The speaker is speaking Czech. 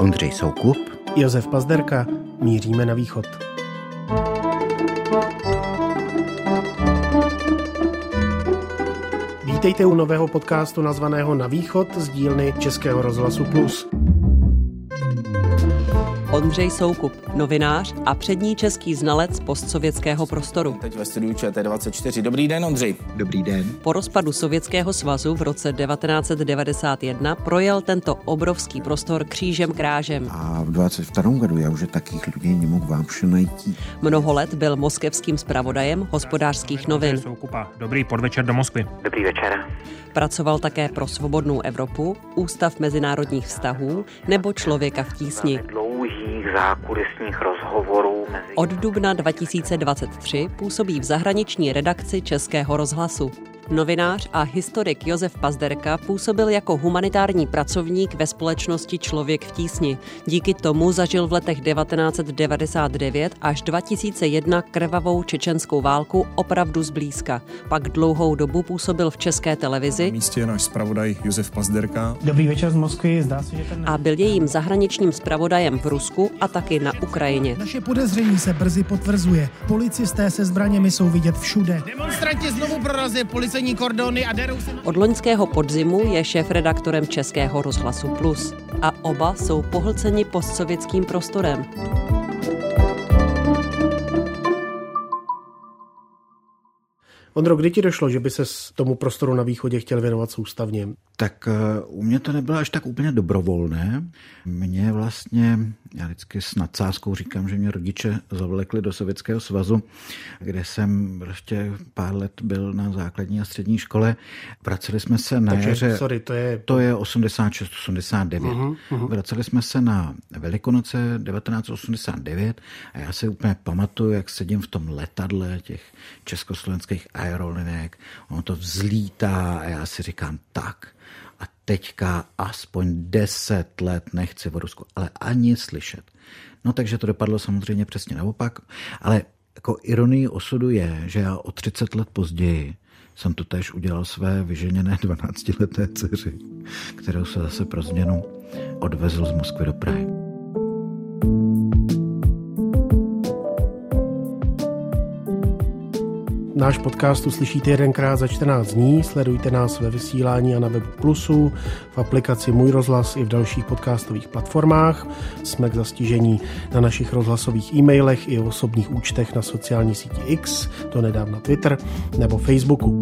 Ondřej Soukup, Josef Pazderka, míříme na východ. Vítejte u nového podcastu nazvaného Na východ z dílny Českého rozhlasu Plus. Ondřej Soukup, novinář a přední český znalec postsovětského prostoru. Teď ve studiu ČT24. Dobrý den, Ondřej. Dobrý den. Po rozpadu Sovětského svazu v roce 1991 projel tento obrovský prostor křížem krážem. A v 22. году já už takých lidí nemohl vám najít. Mnoho let byl moskevským zpravodajem hospodářských novin. Soukupa. Dobrý podvečer do Moskvy. Dobrý večer. Pracoval také pro Svobodnou Evropu, Ústav mezinárodních vztahů nebo Člověka v tísni. Dlouhých zákulisních rozhovorů mezi... Od dubna 2023 působí v zahraniční redakci Českého rozhlasu. Novinář a historik Josef Pazderka působil jako humanitární pracovník ve společnosti Člověk v tísni. Díky tomu zažil v letech 1999 až 2001 krvavou čečenskou válku opravdu zblízka. Pak dlouhou dobu působil v české televizi Na místě je náš zpravodaj Josef Pazderka. Dobrý večer z Moskvy, zdá se, že ten... a byl jejím zahraničním zpravodajem v Rusku a taky na Ukrajině. Naše podezření se brzy potvrzuje. Policisté se zbraněmi jsou vidět všude. Demonstranti znovu prorazili policejní kordony a derou se... Od loňského podzimu je šéf-redaktorem Českého rozhlasu Plus a oba jsou pohlceni postsovětským prostorem. Ondro, kdy ti došlo, že by se tomu prostoru na východě chtěl věnovat soustavně? Tak eh, u mě to nebylo až tak úplně dobrovolné. Mě vlastně, já vždycky s nadsázkou říkám, že mě rodiče zavlekli do Sovětského svazu, kde jsem prostě pár let byl na základní a střední škole. Vraceli jsme se na Takže, jaře... sorry, to je... To je 86, 89. Mhm, mhm. Vraceli jsme se na Velikonoce 1989 a já si úplně pamatuju, jak sedím v tom letadle těch československých aerolinek, ono to vzlítá a já si říkám tak a teďka aspoň 10 let nechci v Rusku, ale ani slyšet. No takže to dopadlo samozřejmě přesně naopak, ale jako ironii osudu je, že já o 30 let později jsem to tež udělal své vyženěné 12-leté dceři, kterou se zase pro změnu odvezl z Moskvy do Prahy. Náš podcast uslyšíte jedenkrát za 14 dní. Sledujte nás ve vysílání a na webu Plusu, v aplikaci Můj rozhlas i v dalších podcastových platformách. Jsme k zastižení na našich rozhlasových e-mailech i osobních účtech na sociální síti X, to nedávna Twitter, nebo Facebooku.